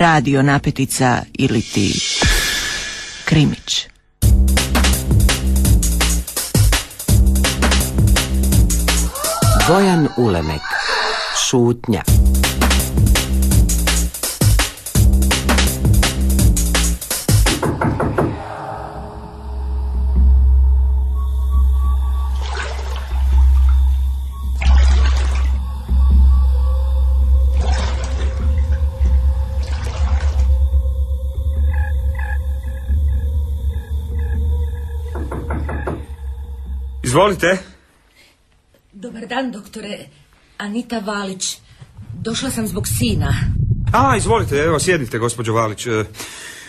radio napetica ili ti? Krimić. Bojan Ulemek. Šutnja Izvolite. Dobar dan, doktore. Anita Valić. Došla sam zbog sina. A, izvolite, evo sjedite, gospođo Valić. E,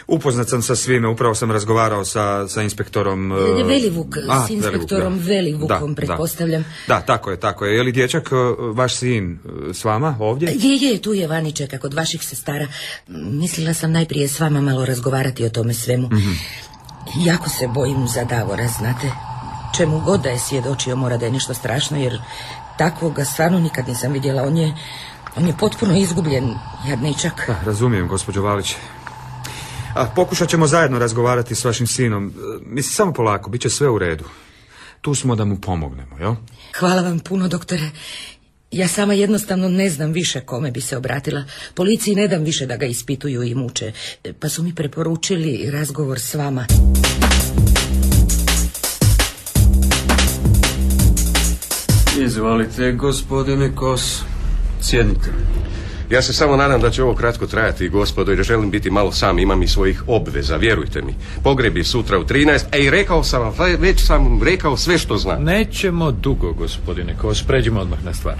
Upoznat sam sa svime, upravo sam razgovarao sa, sa inspektorom... e, Velivuk, a, s inspektorom da. Velivukom, Da, pretpostavljam. Da. da, tako je, tako je. Je li dječak, e, vaš sin, s vama ovdje? Je, je, tu je vani čeka kod vaših sestara. Mislila sam najprije s vama malo razgovarati o tome svemu. Mhm. Jako se bojim za Davora, znate. Čemu god da je svjedočio mora da je nešto strašno, jer takvoga stvarno nikad nisam vidjela. On je, on je potpuno izgubljen, jadničak. Da, razumijem, gospođo Valić. A, pokušat ćemo zajedno razgovarati s vašim sinom. E, Mislim, samo polako, bit će sve u redu. Tu smo da mu pomognemo, jel? Hvala vam puno, doktore. Ja sama jednostavno ne znam više kome bi se obratila. Policiji ne dam više da ga ispituju i muče. Pa su mi preporučili razgovor s vama. Izvolite, gospodine Kos. Sjednite. Ja se samo nadam da će ovo kratko trajati, gospodo, jer želim biti malo sam, imam i svojih obveza, vjerujte mi. Pogreb je sutra u 13, a i rekao sam vam, već sam rekao sve što znam. Nećemo dugo, gospodine Kos. Pređimo odmah na stvar.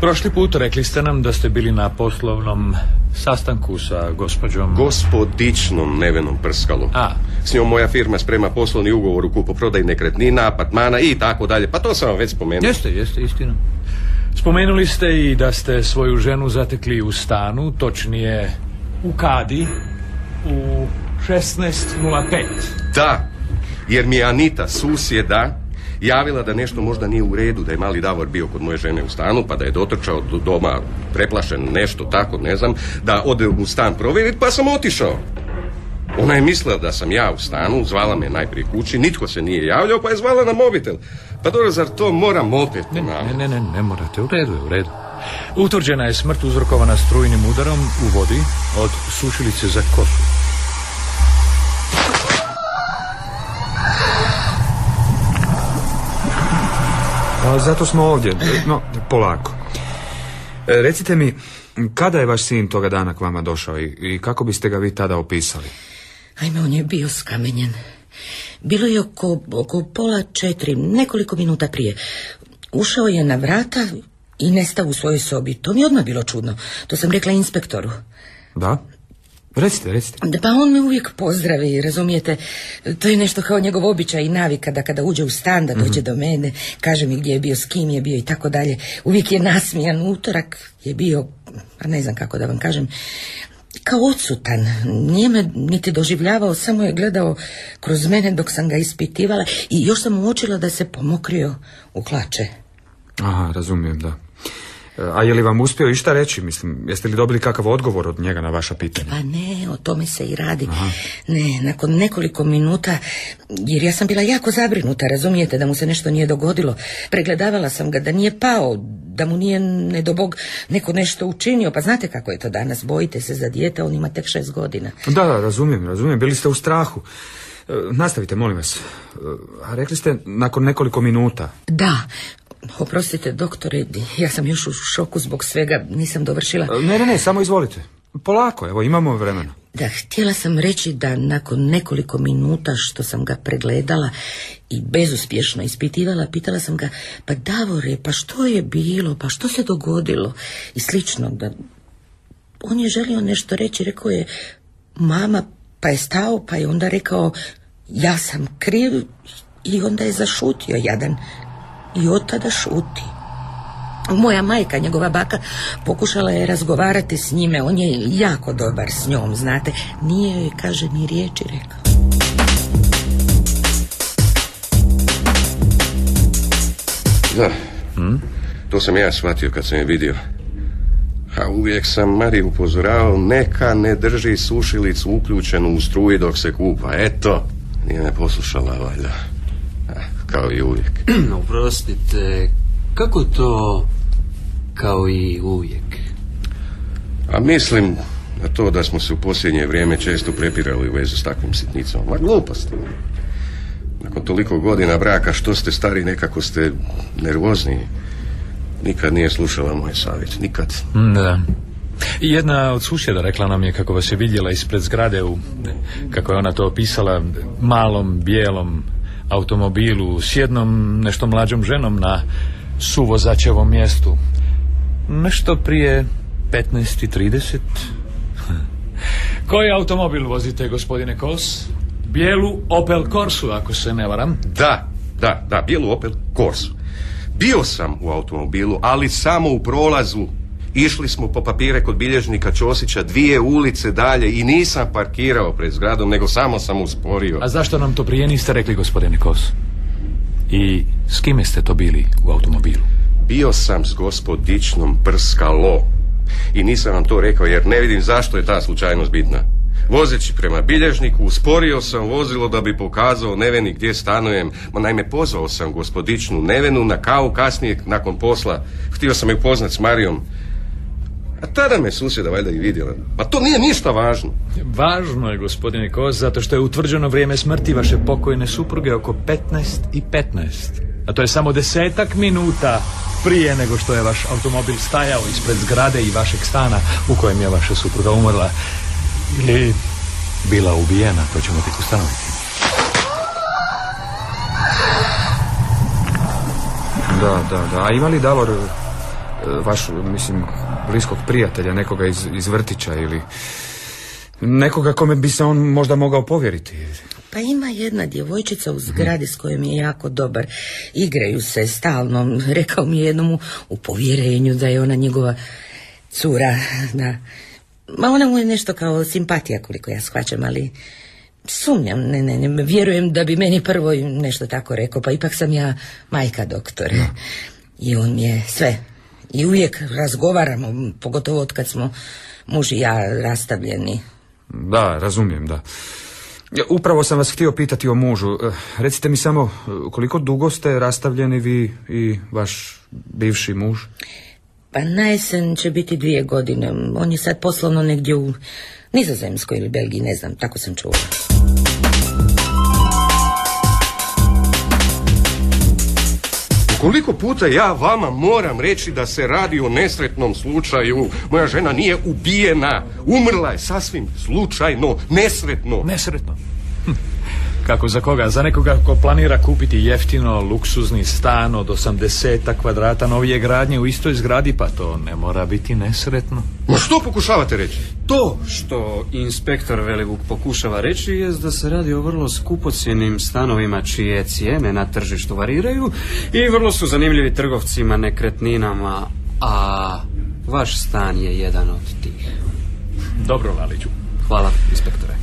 Prošli put rekli ste nam da ste bili na poslovnom sastanku sa gospođom... Gospodičnom Nevenom Prskalom. A. S njom moja firma sprema poslovni ugovor u kupoprodaji nekretnina, apartmana i tako dalje. Pa to sam vam već spomenuo. Jeste, jeste, istina. Spomenuli ste i da ste svoju ženu zatekli u stanu, točnije u Kadi, u 16.05. Da, jer mi je Anita, susjeda, javila da nešto možda nije u redu, da je mali Davor bio kod moje žene u stanu, pa da je dotrčao do doma preplašen, nešto tako, ne znam, da ode u stan provjeriti, pa sam otišao. Ona je mislila da sam ja u stanu, zvala me najprije kući, nitko se nije javljao, pa je zvala na mobitel. Pa dobro, zar to moram opet Ne, ne, ne, ne, ne morate, u redu je, u redu. Utvrđena je smrt uzrokovana strujnim udarom u vodi od sušilice za kosu. A, zato smo ovdje. No, polako. E, recite mi, kada je vaš sin toga dana k vama došao i, i kako biste ga vi tada opisali? Ajme, on je bio skamenjen. Bilo je oko, oko pola četiri, nekoliko minuta prije. Ušao je na vrata i nestao u svojoj sobi. To mi je odmah bilo čudno. To sam rekla inspektoru. Da? Recite, recite. Da, Pa on me uvijek pozdravi, razumijete? To je nešto kao njegov običaj i navika da kada uđe u stan da dođe do mene, kaže mi gdje je bio, s kim je bio i tako dalje. Uvijek je nasmijan, utorak je bio, pa ne znam kako da vam kažem, kao odsutan. Nije me niti doživljavao, samo je gledao kroz mene dok sam ga ispitivala i još sam uočila da se pomokrio u hlače. Aha, razumijem, da. A je li vam uspio išta reći? Mislim, jeste li dobili kakav odgovor od njega na vaša pitanja? Pa ne, o tome se i radi. Ne, nakon nekoliko minuta, jer ja sam bila jako zabrinuta, razumijete, da mu se nešto nije dogodilo. Pregledavala sam ga da nije pao, da mu nije, ne do Bog, neko nešto učinio. Pa znate kako je to danas, bojite se za dijete, on ima tek šest godina. Da, da, razumijem, razumijem. Bili ste u strahu. E, Nastavite, molim vas. E, A rekli ste nakon nekoliko minuta. Da, oprostite, doktore, ja sam još u šoku zbog svega, nisam dovršila. E, Ne, ne, ne, samo izvolite. Polako, evo, imamo vremena. Da, htjela sam reći da nakon nekoliko minuta što sam ga pregledala i bezuspješno ispitivala, pitala sam ga, pa Davore, pa što je bilo, pa što se dogodilo i slično. Da... On je želio nešto reći, rekao je, mama, pa je stao, pa je onda rekao, ja sam kriv i onda je zašutio jadan i od tada šuti. Moja majka, njegova baka, pokušala je razgovarati s njime. On je jako dobar s njom, znate. Nije joj, kaže, ni riječi rekao. Da, to sam ja shvatio kad sam je vidio. A uvijek sam Mari upozoravao neka ne drži sušilicu uključenu u struji dok se kupa. Eto, nije me poslušala valjda. Kao i uvijek. Oprostite, kako to kao i uvijek? A mislim na to da smo se u posljednje vrijeme često prepirali u vezi s takvim sitnicama. Ma gluposti. Nakon toliko godina braka, što ste stari, nekako ste nervozni. Nikad nije slušala moj savjet, nikad. Da. Jedna od susjeda rekla nam je kako vas je vidjela ispred zgrade u, kako je ona to opisala, malom, bijelom automobilu s jednom nešto mlađom ženom na suvozačevom mjestu. Nešto prije 15.30. Koji automobil vozite, gospodine Kos? Bijelu Opel Corsu, ako se ne varam. Da, da, da, bijelu Opel Corsu. Bio sam u automobilu, ali samo u prolazu. Išli smo po papire kod bilježnika Ćosića dvije ulice dalje i nisam parkirao pred zgradom, nego samo sam usporio. A zašto nam to prije niste rekli, gospodine Kos? I s kime ste to bili u automobilu? Bio sam s gospodičnom Prskalo. I nisam vam to rekao jer ne vidim zašto je ta slučajnost bitna. Vozeći prema bilježniku, usporio sam vozilo da bi pokazao Neveni gdje stanujem. Ma naime, pozvao sam gospodičnu Nevenu na kavu kasnije nakon posla. Htio sam je upoznat s Marijom. A tada me susjeda valjda i vidjela. Pa to nije ništa važno. Važno je, gospodine Kos, zato što je utvrđeno vrijeme smrti vaše pokojne supruge oko 15 i 15. A to je samo desetak minuta prije nego što je vaš automobil stajao ispred zgrade i vašeg stana u kojem je vaša supruga umrla. Ili bila ubijena, to ćemo tek ustanoviti. Da, da, da. A ima li Davor vaš, mislim, bliskog prijatelja, nekoga iz, iz vrtića ili nekoga kome bi se on možda mogao povjeriti? Pa ima jedna djevojčica u zgradi s kojom je jako dobar. Igraju se stalno. Rekao mi je jednom u, povjerenju da je ona njegova cura. Da. Ma ona mu je nešto kao simpatija koliko ja shvaćam, ali sumnjam, ne, ne, ne, vjerujem da bi meni prvo nešto tako rekao, pa ipak sam ja majka doktore. I on je sve. I uvijek razgovaramo, pogotovo od kad smo muž i ja rastavljeni. Da, razumijem, da. Upravo sam vas htio pitati o mužu. E, Recite mi samo, e, koliko dugo ste rastavljeni vi i vaš bivši muž? Pa na jesen će biti dvije godine. On je sad poslovno negdje u Nizozemskoj ili Belgiji, ne znam, tako sam čula. Koliko puta ja vama moram reći da se radi o nesretnom slučaju. Moja žena nije ubijena. Umrla je sasvim slučajno, nesretno. Nesretno. Kako za koga? Za nekoga ko planira kupiti jeftino, luksuzni stan od 80 kvadrata novije gradnje u istoj zgradi, pa to ne mora biti nesretno. Ma što pokušavate reći? To što inspektor Velivuk pokušava reći je da se radi o vrlo skupocjenim stanovima čije cijene na tržištu variraju i vrlo su zanimljivi trgovcima nekretninama, a vaš stan je jedan od tih. Dobro, Laliću. Hvala, inspektore.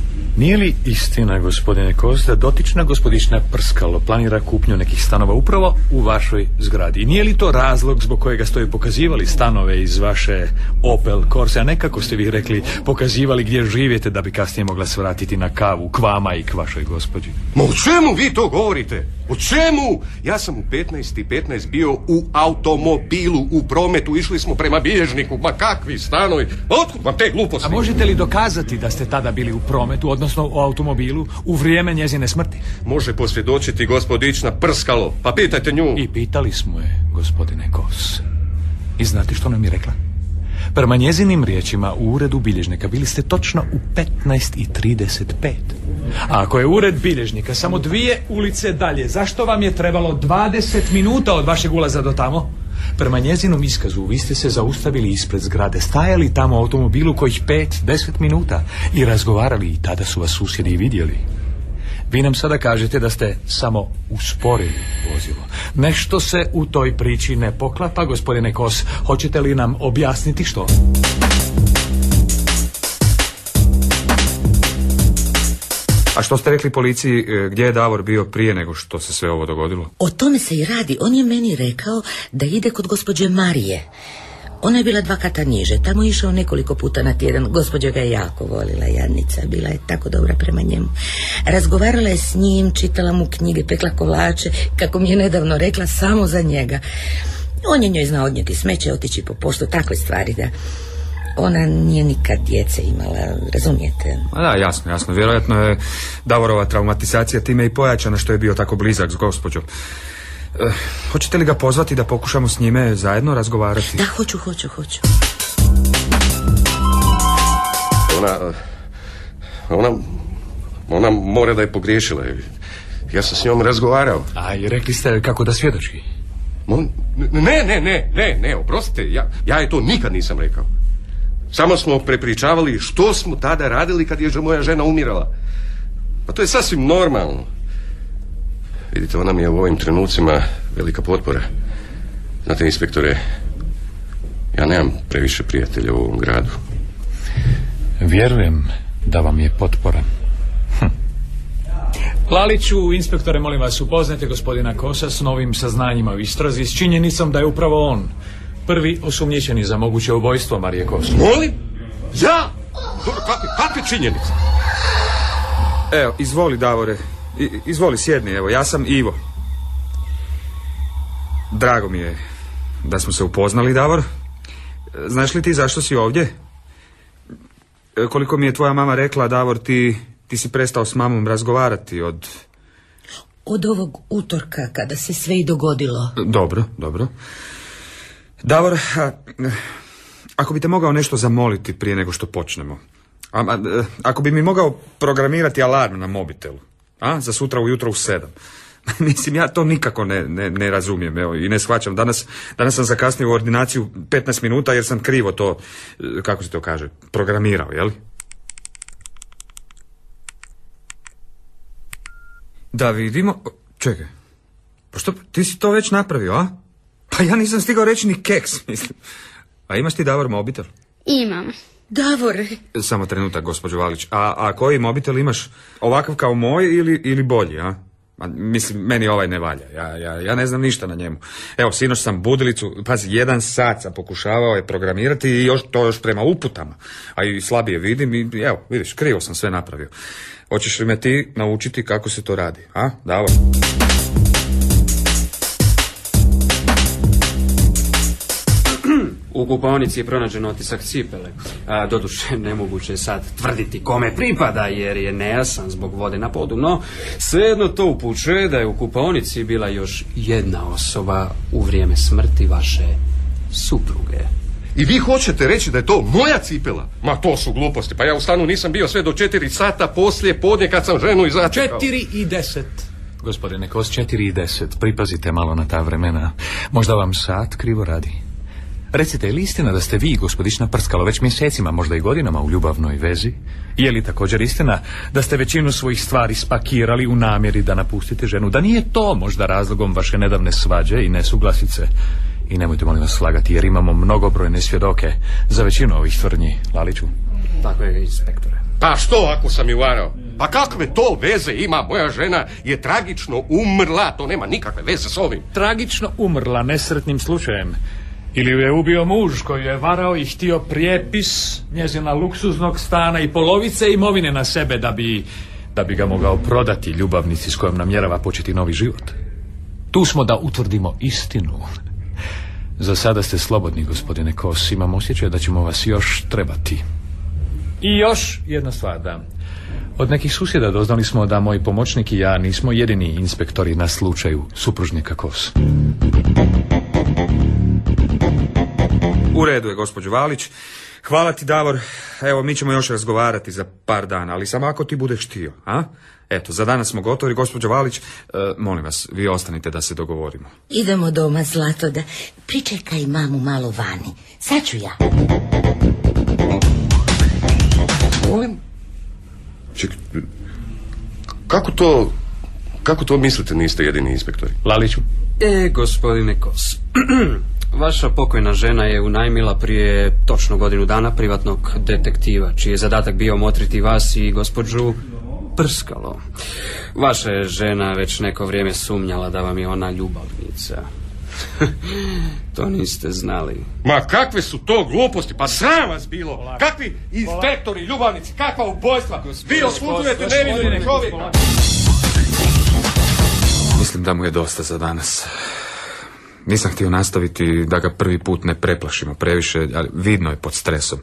Nije li istina, gospodine Kos, da dotična gospodična Prskalo planira kupnju nekih stanova upravo u vašoj zgradi? I nije li to razlog zbog kojega ste joj pokazivali stanove iz vaše Opel Corse, a nekako ste vi rekli pokazivali gdje živite da bi kasnije mogla svratiti na kavu k vama i k vašoj gospođi? Ma o čemu vi to govorite? O čemu? Ja sam u 15 i 15 bio u automobilu, u prometu, išli smo prema bilježniku, ma kakvi stanovi, otkud vam te gluposti? A možete li dokazati da ste tada bili u prometu, odnosno u automobilu, u vrijeme njezine smrti? Može posvjedočiti gospodična Prskalo, pa pitajte nju. I pitali smo je, gospodine Kos. I znate što nam je rekla? Prema njezinim riječima u uredu bilježnika bili ste točno u 15.35. A ako je ured bilježnika samo dvije ulice dalje, zašto vam je trebalo 20 minuta od vašeg ulaza do tamo? Prema njezinom iskazu vi ste se zaustavili ispred zgrade, stajali tamo u automobilu kojih 5-10 minuta i razgovarali i tada su vas susjedi i vidjeli. Vi nam sada kažete da ste samo usporili vozilo. Nešto se u toj priči ne poklapa, gospodine Kos. Hoćete li nam objasniti što? A što ste rekli policiji, e, gdje je Davor bio prije nego što se sve ovo dogodilo? O tome se i radi. On je meni rekao da ide kod gospođe Marije. Ona je bila dva kata niže, tamo je išao nekoliko puta na tjedan. Gospođa ga je jako volila, Janica, bila je tako dobra prema njemu. Razgovarala je s njim, čitala mu knjige, pekla kolače, kako mi je nedavno rekla, samo za njega. On je njoj znao odnijeti smeće, otići po poštu, takve stvari da... Ona nije nikad djece imala, razumijete? Ma da, jasno, jasno. Vjerojatno je Davorova traumatizacija time i pojačana što je bio tako blizak s gospođom. E, hoćete li ga pozvati da pokušamo s njime zajedno razgovarati? Da, hoću, hoću, hoću. Ona, ona, ona mora da je pogriješila. Ja sam s njom razgovarao. A i rekli ste kako da svjedoči? Ne, ne, ne, ne, ne, oprostite, ja, ja je to nikad nisam rekao. Samo smo prepričavali što smo tada radili kad je že- moja žena umirala. Pa to je sasvim normalno. Vidite, ona mi je u ovim trenucima velika potpora. Znate, inspektore, ja nemam previše prijatelja u ovom gradu. Vjerujem da vam je potporan. Hm. Laliću, inspektore, molim vas, upoznajte gospodina Kosa s novim saznanjima u istrazi s činjenicom da je upravo on prvi osumnjičeni za moguće ubojstvo Marije Kosu. Molim? Ja? Kakve, kakve činjenice? Evo, izvoli Davore. I, izvoli, sjedni, evo, ja sam Ivo. Drago mi je da smo se upoznali, Davor. E, Znaš li ti zašto si ovdje? E, Koliko mi je tvoja mama rekla, Davor, ti, ti si prestao s mamom razgovarati od... Od ovog utorka, kada se sve i dogodilo. Dobro, dobro. Davor, ako bi te mogao nešto zamoliti prije nego što počnemo. A, a, ako bi mi mogao programirati alarm na mobitelu. A, za sutra ujutro u sedam. Mislim, ja to nikako ne, ne, ne razumijem evo, i ne shvaćam. Danas, danas sam zakasnio u ordinaciju 15 minuta jer sam krivo to, e, kako se to kaže, programirao, jel? Da vidimo... Čekaj, pa što, ti si to već napravio, a? Pa ja nisam stigao reći ni keks, mislim. A imaš ti Davor mobitel? Imam. Davore, Samo trenutak, gospođo Valić. A, a koji mobitel imaš? Ovakav kao moj ili, ili bolji, a? Ma, mislim, meni ovaj ne valja. Ja, ja, ja ne znam ništa na njemu. Evo, sinoć sam budilicu, pazi, jedan sat sam pokušavao je programirati i još, to još prema uputama. A i slabije vidim i evo, vidiš, krivo sam sve napravio. Hoćeš li me ti naučiti kako se to radi, a? Davor. U kupaonici je pronađen otisak cipele. A, doduše, nemoguće je sad tvrditi kome pripada, jer je nejasan zbog vode na podu, no svejedno to upućuje da je u kupaonici bila još jedna osoba u vrijeme smrti vaše supruge. I vi hoćete reći da je to moja cipela? Ma to su gluposti, pa ja u stanu nisam bio sve do četiri sata poslije podne kad sam ženu izačekao. Četiri i deset. Gospodine Kos, četiri i deset. Pripazite malo na ta vremena. Možda vam sat krivo radi. Recite, je li istina da ste vi, gospodična Prskalo, već mjesecima, možda i godinama u ljubavnoj vezi? Je li također istina da ste većinu svojih stvari spakirali u namjeri da napustite ženu? Da nije to možda razlogom vaše nedavne svađe i nesuglasice? I nemojte molim vas slagati jer imamo mnogobrojne svjedoke za većinu ovih tvrdnji, Laliću. Tako je, inspektore. Pa što ako sam ju varao? Pa kakve to veze ima? Moja žena je tragično umrla, to nema nikakve veze s ovim. Tragično umrla nesretnim slučajem. Ili ju je ubio muž koji je varao i htio prijepis njezina luksuznog stana i polovice imovine na sebe da bi, da bi ga mogao prodati ljubavnici s kojom namjerava početi novi život. Tu smo da utvrdimo istinu. Za sada ste slobodni, gospodine Kos. Imam osjećaj da ćemo vas još trebati. I još jedna stvar, da. Od nekih susjeda doznali smo da moj pomoćnik i ja nismo jedini inspektori na slučaju supružnika Kos. U redu je, gospođo Valić. Hvala ti, Davor. Evo, mi ćemo još razgovarati za par dana, ali samo ako ti budeš htio, a? Eto, za danas smo gotovi, gospođo Valić. E, molim vas, vi ostanite da se dogovorimo. idemo doma, Zlato, da pričekaj mamu malo vani. Sad ću ja. Molim? Ček, kako to, kako to mislite niste jedini inspektori? Laliću, E, gospodine Kos, vaša pokojna žena je unajmila prije točno godinu dana privatnog detektiva, čiji je zadatak bio motriti vas i gospođu Prskalo. Vaša je žena već neko vrijeme sumnjala da vam je ona ljubavnica. to niste znali. Ma kakve su to gluposti, pa sram vas bilo. Kakvi inspektori, ljubavnici, kakva ubojstva. Vi osuđujete nevinu čovjeka. Mislim da mu je dosta za danas. Nisam htio nastaviti da ga prvi put ne preplašimo previše, ali vidno je pod stresom.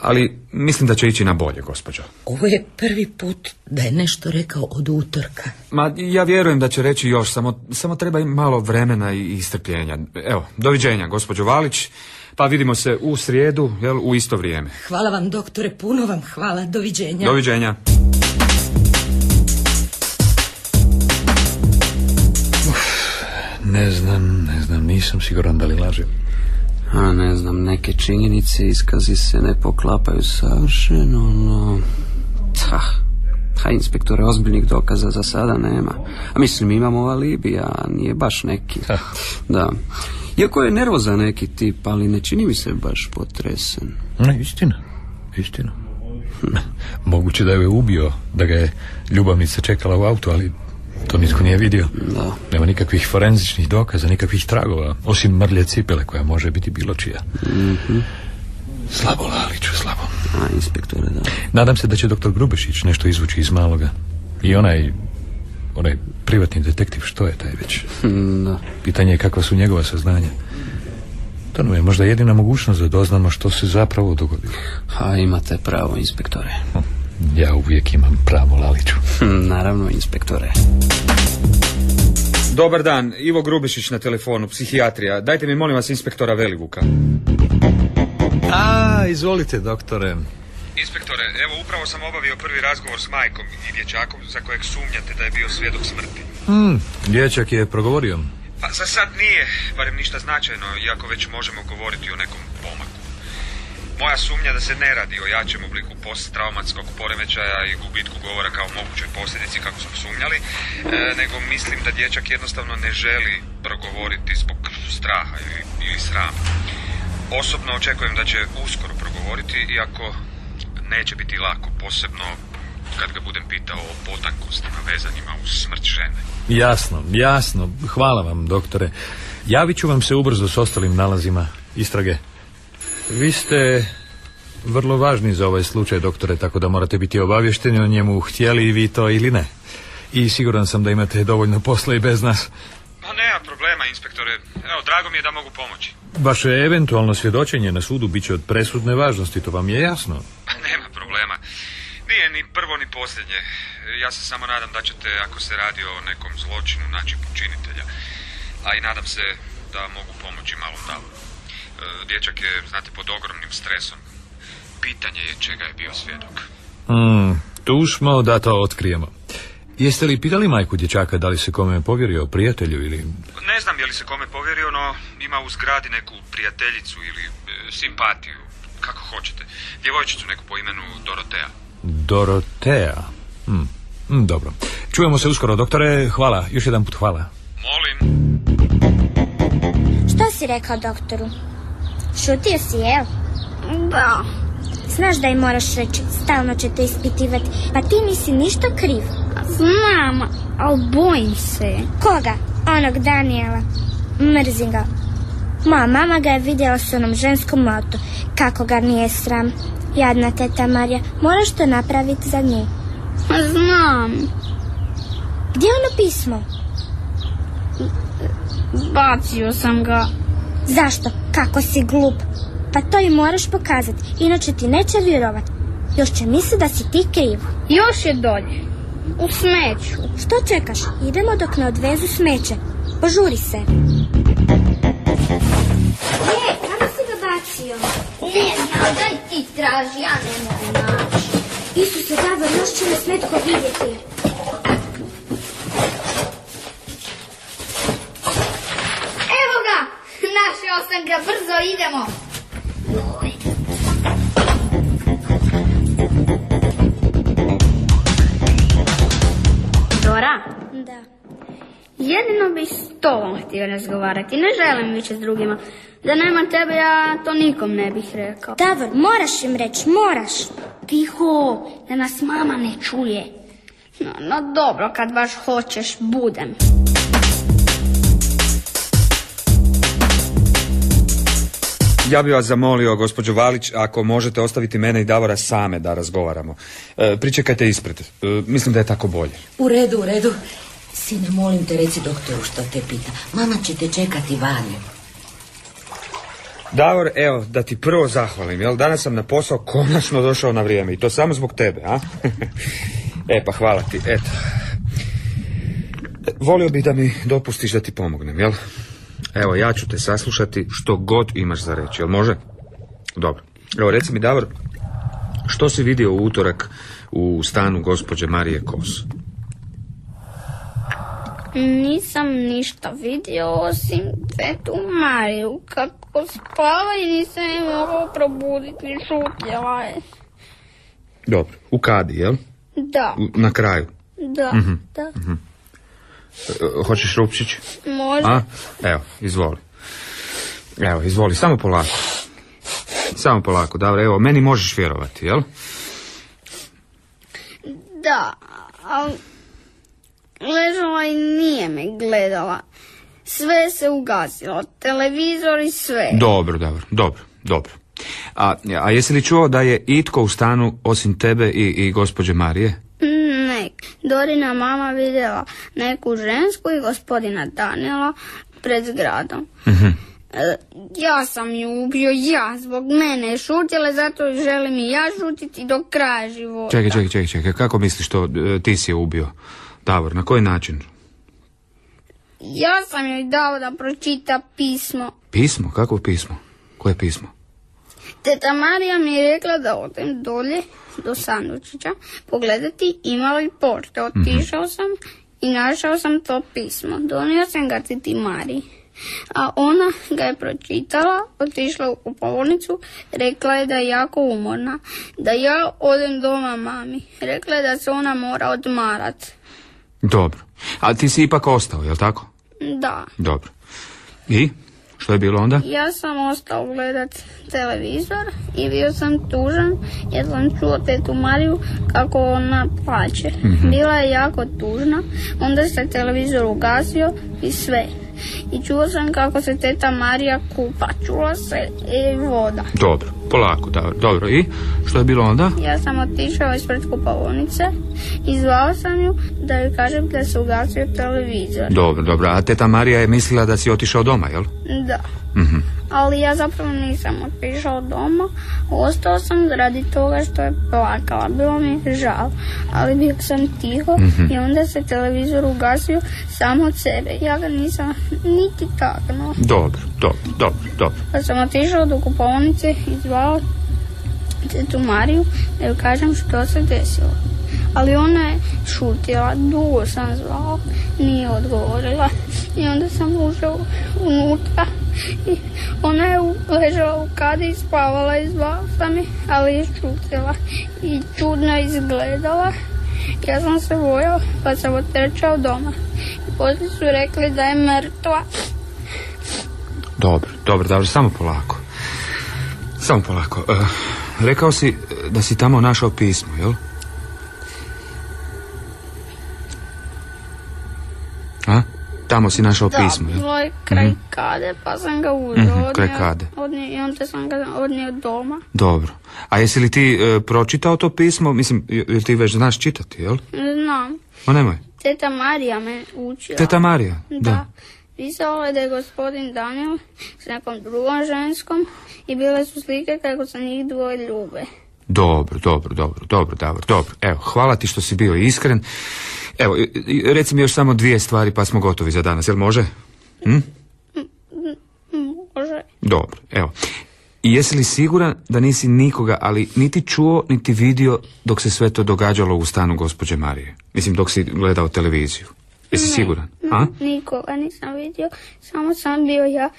Ali mislim da će ići na bolje, gospođo. Ovo je prvi put da je nešto rekao od utorka. Ma, ja vjerujem da će reći još, samo, samo treba im malo vremena i istrpljenja. Evo, doviđenja, gospođo Valić. Pa vidimo se u srijedu, jel, u isto vrijeme. Hvala vam, doktore, puno vam hvala. Doviđenja. Doviđenja. Ne znam, ne znam, nisam siguran da li lažem. A ne znam, neke činjenice iskazi se ne poklapaju savršeno, no... Ta, ha, inspektore, ozbiljnih dokaza za sada nema. A mislim, imamo alibi, a nije baš neki. Da. Iako je nervozan neki tip, ali ne čini mi se baš potresen. Ne, istina, istina. Moguće da je ubio, da ga je ljubavnica čekala u autu, ali to nitko nije vidio. Da. Nema nikakvih forenzičnih dokaza, nikakvih tragova, osim mrlje cipele koja može biti bilo čija. Slabo, Laliću, slabo. A, inspektore, da. Nadam se da će doktor Grubešić nešto izvući iz maloga. I onaj, onaj privatni detektiv, što je taj već? Da. Pitanje je kakva su njegova saznanja. To nam je možda jedina mogućnost da doznamo što se zapravo dogodilo. A, imate pravo, inspektore. Ja uvijek imam pravo, Laliću. Naravno, inspektore. Dobar dan, Ivo Grubišić na telefonu, psihijatrija. Dajte mi molim vas inspektora Velivuka. A, izvolite, doktore. Inspektore, evo upravo sam obavio prvi razgovor s majkom i dječakom za kojeg sumnjate da je bio svjedok smrti. Hmm, dječak je progovorio. Pa za sad nije, barem ništa značajno, iako već možemo govoriti o nekom pomaku. Moja sumnja da se ne radi o jačem obliku posttraumatskog poremećaja i gubitku govora kao mogućoj posljedici kako smo sumnjali, e, nego mislim da dječak jednostavno ne želi progovoriti zbog straha ili, ili srama. Osobno očekujem da će uskoro progovoriti, iako neće biti lako, posebno kad ga budem pitao o potankostima vezanima uz smrt žene. Jasno, jasno. Hvala vam, doktore. Javit ću vam se ubrzo s ostalim nalazima istrage. Vi ste vrlo važni za ovaj slučaj, doktore, tako da morate biti obavješteni o njemu, htjeli vi to ili ne. I siguran sam da imate dovoljno posla i bez nas. Pa nema problema, inspektore. Evo, drago mi je da mogu pomoći. Vaše eventualno svjedočenje na sudu bit će od presudne važnosti, to vam je jasno. Pa nema problema. Nije ni prvo ni posljednje. Ja se samo nadam da ćete, ako se radi o nekom zločinu, naći počinitelja. A i nadam se da mogu pomoći malom Davoru. E, Dječak je, znate, pod ogromnim stresom. Pitanje je čega je bio svjedok. Hmm, tu smo da to otkrijemo. Jeste li pitali majku dječaka da li se kome povjerio, prijatelju ili... Ne znam je li se kome povjerio, no ima u zgradi neku prijateljicu ili e, simpatiju, kako hoćete. Djevojčicu neku po imenu Dorotea. Dorotea. Hmm. hmm, dobro. Čujemo se uskoro, doktore. Hvala. Još jedan put hvala. Molim. Što si rekao doktoru? Šutio si, jel? Da. Znaš da im moraš reći, stalno će te ispitivati, pa ti nisi ništa kriv. Znam, ali bojim se. Koga? Onog Daniela. Mrzim ga. Moja mama ga je vidjela s onom ženskom moto. Kako ga nije sram. Jadna teta Marija, moraš to napraviti za nje. Znam. Gdje je ono pismo? Bacio sam ga. Zašto? Kako si glup? Pa to i moraš pokazati, inače ti neće vjerovat. Još će misliti da si ti kriv. Još je dolje. U smeću. Što čekaš? Idemo dok ne odvezu smeće. Požuri se. E, kako si ga bacio? Ne znam, daj ti traži, ja ne mogu naći. Isuse, Davor, još će nas netko vidjeti. Evo ga! Ga, brzo idemo. Dora, Da. jedino bi s tobom htio razgovarati. Ne želim više s drugima. Da nema tebe, ja to nikom ne bih rekao. Davor, moraš im reći, moraš. Tiho, da nas mama ne čuje. No, no dobro, kad baš hoćeš, budem. Ja bih vas zamolio, gospođo Valić, ako možete ostaviti mene i Davora same da razgovaramo. E, pričekajte ispred. E, mislim da je tako bolje. U redu, u redu. Sine, molim te, reci doktoru što te pita. Mama će te čekati vani. Davor, evo, da ti prvo zahvalim, jel? Danas sam na posao konačno došao na vrijeme i to samo zbog tebe, a? e, pa hvala ti, eto. Volio bih da mi dopustiš da ti pomognem, jel? Evo, ja ću te saslušati što god imaš za reći, jel može? Dobro. Evo, reci mi, Davor, što si vidio u utorak u stanu gospođe Marije Kos? Nisam ništa vidio osim tetu Mariju kako spava i nisam je mogao probuditi, šutjela je. Dobro, u kadi, jel? Da, U- Na kraju. da, da. E, Hoćeš rupčić? Može. A? Evo, izvoli. Evo, izvoli, samo polako. Samo polako, dobro, evo, meni možeš vjerovati, jel? Da, ali ležala i nije me gledala. Sve se ugasilo, televizor i sve. Dobro, dobro, dobro, dobro. A, a jesi li čuo da je itko u stanu osim tebe i, i gospođe Marije? Dorina mama vidjela neku žensku i gospodina Daniela pred zgradom. E, ja sam ju ubio, ja, zbog mene je šutjela, zato želim i ja šutiti do kraja života. Čekaj, čekaj, čekaj, čekaj, kako misliš to e, ti si je ubio? Davor, na koji način? Ja sam joj dao da pročita pismo. Pismo? Kako pismo? Koje pismo? Teta Marija mi je rekla da odem dolje do sandučića pogledati ima li pošte. Otišao sam i našao sam to pismo. Donio sam ga teti Mariji. A ona ga je pročitala, otišla u kupovnicu, rekla je da je jako umorna, da ja odem doma mami. Rekla je da se ona mora odmarat. Dobro. A ti si ipak ostao, jel tako? Da, Dobro. I? Što je bilo onda? Ja sam ostao gledat televizor i bio sam tužan jer sam čuo tetu Mariju kako ona plaće. Bila je jako tužna, onda se televizor ugasio i sve. I čuo sam kako se teta Marija kupa, čula se i voda. Dobro, polako, dobro. Dobro, i? Što je bilo onda? Ja sam otišao ispred kupovnice i zvao sam ju da joj kažem da se ugasio televizor. Dobro, dobro. A teta Marija je mislila da si otišao doma, jel? Da. Ali ja zapravo nisam otišao doma. Ostao sam radi toga što je plakala. Bilo mi je žal. Ali bio sam tiho i onda se televizor ugasio sam od sebe. Ja ga nisam niti taknuo. Dobro, dobro, dobro, dobro. Pa sam otišao do kupovnice i zvao tetu Mariju da joj kažem što se desilo. Ali ona je šutila, dugo sam zvao, nije odgovorila. I onda sam ušao unutra ona je ležala u kadi i spavala i zvao sam je, ali je šutila i čudno izgledala. Ja sam se bojao pa sam otrčao doma. I poslije su rekli da je mrtva. Dobro, dobro, dobro, samo polako. Samo polako. E, rekao si e, da si tamo našao pismo, jel? A? Tamo si našao Da, pismo, jel? bilo je kraj kade, pa sam ga uzeo. Mhm, kraj kade. odnio- I onda sam ga odnio doma. Dobro. A jesi li ti e, pročitao to pismo? Mislim, je- jel ti već znaš čitati, jel? Znam, Ma nemoj. teta Marija me učila. Teta Marija? Da. Pisalo je da je gospodin Daniel s nekom drugom ženskom i bile su slike kako se njih dvoje ljube. Dobro, dobro, dobro, dobro, Davor, dobro. Evo, hvala ti što si bio iskren. Evo, reci mi još samo dvije stvari pa smo gotovi za danas, jel može? Može. Dobro, evo. I jesi li siguran da nisi nikoga, ali niti čuo, niti vidio dok se sve to događalo u stanu gospođe Marije? Mislim, dok si gledao televiziju. Jesi siguran? A? Nikoga nisam vidio, samo sam bio ja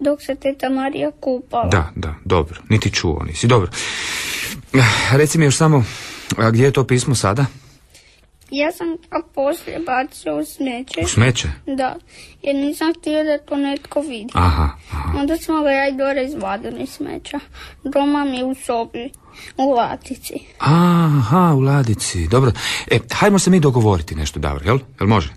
dok se teta Marija kupala. Da, da, dobro. Niti čuo nisi. Dobro. Eh, Reci mi još samo, a gdje je to pismo sada? Ja sam ga poslije bacio u smeće. U smeće? Da, jer nisam htio da to netko vidi. Aha, aha. Onda smo ga ja i Dora izvadili iz smeća. Doma mi u sobi, u latici. Aha, u ladici. Dobro. E, hajmo se mi dogovoriti nešto, Davor, jel? Jel može?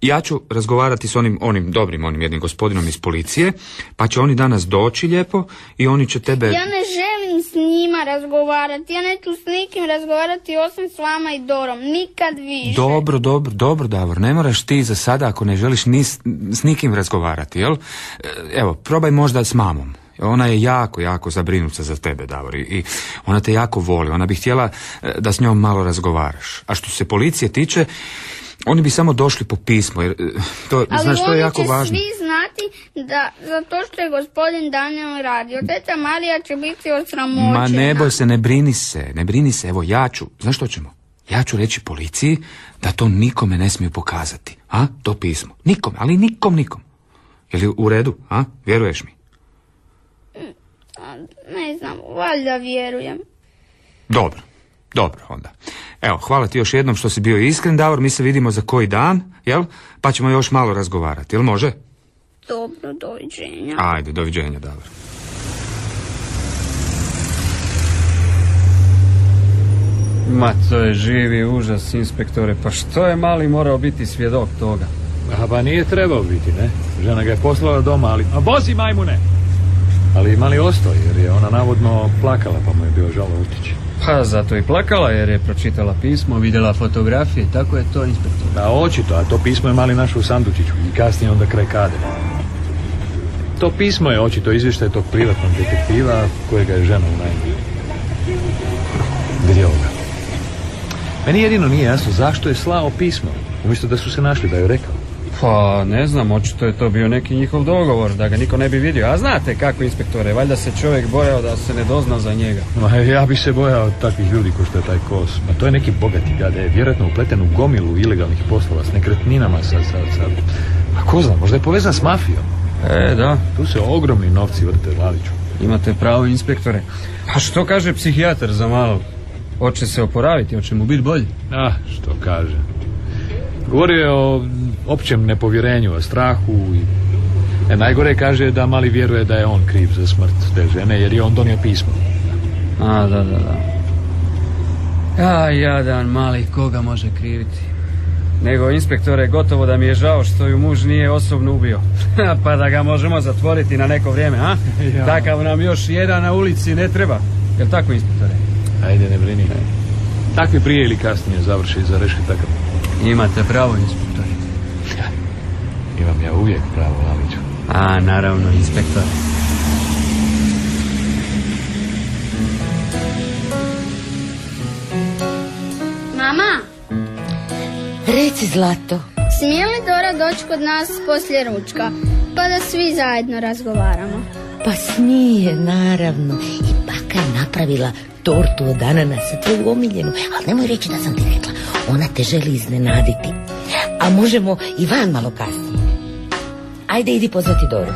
Ja ću razgovarati s onim, onim dobrim, onim jednim gospodinom iz policije, pa će oni danas doći lijepo i oni će tebe... Ja ne želim s njima razgovarati, ja neću s nikim razgovarati osim s vama i Dorom, nikad više. Dobro, dobro, dobro, Davor, ne moraš ti za sada ako ne želiš ni s, s nikim razgovarati, jel? E, Evo, probaj možda s mamom. Ona je jako, jako zabrinuta za tebe, Davor, i- ona te jako voli. Ona bi htjela e, da s njom malo razgovaraš. A što se policije tiče, oni bi samo došli po pismo, jer e, to, Ali znaš, to oni je jako će važno. svi znati da zato što je gospodin Daniel radio. Teta Marija će biti osramoćena. Ma ne boj se, ne brini se, ne brini se, evo ja ću, znaš što ćemo? Ja ću reći policiji da to nikome ne smiju pokazati, a? To pismo. Nikome, ali nikom, nikom. Je li u redu, a? Vjeruješ mi? A, Ne znam, valjda vjerujem. Dobro, dobro onda. Evo, hvala ti još jednom što si bio iskren, Davor, mi se vidimo za koji dan, jel? Pa ćemo još malo razgovarati, jel može? Dobro, doviđenja. Ajde, doviđenja, Davor. Ma to je živi užas, inspektore. Pa što je mali morao biti svjedok toga? A pa nije trebao biti, ne? Žena ga je poslala doma, ali... A vozi majmune! Ali mali ostao, jer je ona navodno plakala, pa mu je bio žalo otići. Pa zato i plakala jer je pročitala pismo, vidjela fotografije, tako je to inspektor. Da, očito, a to pismo je mali našao u sandučiću i kasnije onda kraj kade. To pismo je očito izvještaj tog privatnog detektiva kojega je žena u najmu. Vidi ovoga. Meni jedino nije jasno zašto je slao pismo, umjesto da su se našli, da je rekao. Pa ne znam, očito je to bio neki njihov dogovor, da ga niko ne bi vidio. A znate kako inspektore, valjda se čovjek bojao da se ne dozna za njega. Ma ja bi se bojao takvih ljudi ko što je taj kos. Ma to je neki bogati gade, vjerojatno upleten u gomilu ilegalnih poslova s nekretninama sa, sa, sa... A ko zna, možda je povezan s mafijom. E, da, Tu se ogromni novci vrte Laliću. imate pravo inspektore. A što kaže psihijatar za malo? Hoće se oporaviti, hoće mu biti bolji. Ah, što kaže. Govorio je o općem nepovjerenju, o strahu i... E, najgore kaže da mali vjeruje da je on kriv za smrt te žene, jer je on donio pismo. A, da, da, da. A, jadan mali, koga može kriviti? Nego, inspektore, gotovo da mi je žao što ju muž nije osobno ubio. pa da ga možemo zatvoriti na neko vrijeme, a? Ja. Takav nam još jedan na ulici ne treba. Jel tako, inspektore? Ajde, ne brini. Takvi prije ili kasnije završe iza rešetaka. Imate pravo, inspektore. Imam ja uvijek pravo, Laliću. A, naravno, inspektore. Mama, Reci, Zlato. smije li Dora doći kod nas poslije ručka? Pa da svi zajedno razgovaramo. Pa smije, naravno. I baka je napravila tortu od ananasa, tvoju omiljenu. Ali nemoj reći da sam ti rekla. Ona te želi iznenaditi. A možemo i van malo kasnije. Ajde, idi pozvati Doru.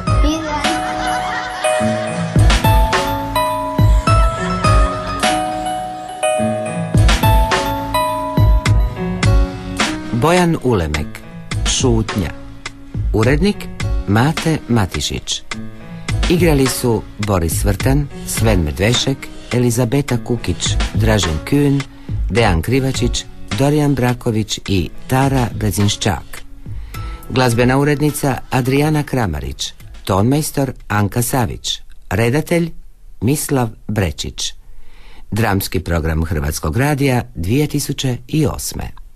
Bojan Ulemek, Šutnja. Urednik Mate Matišić. Igrali su Boris Vrtan, Sven Medvešek, Elizabeta Kukić, Dražen Kühn, Dejan Krivačić, Dorijan Braković i Tara Brezinščak. Glazbena urednica Adriana Kramarić, tonmajstor Anka Savić, redatelj Mislav Brečić. Dramski program Hrvatskog radija 2008.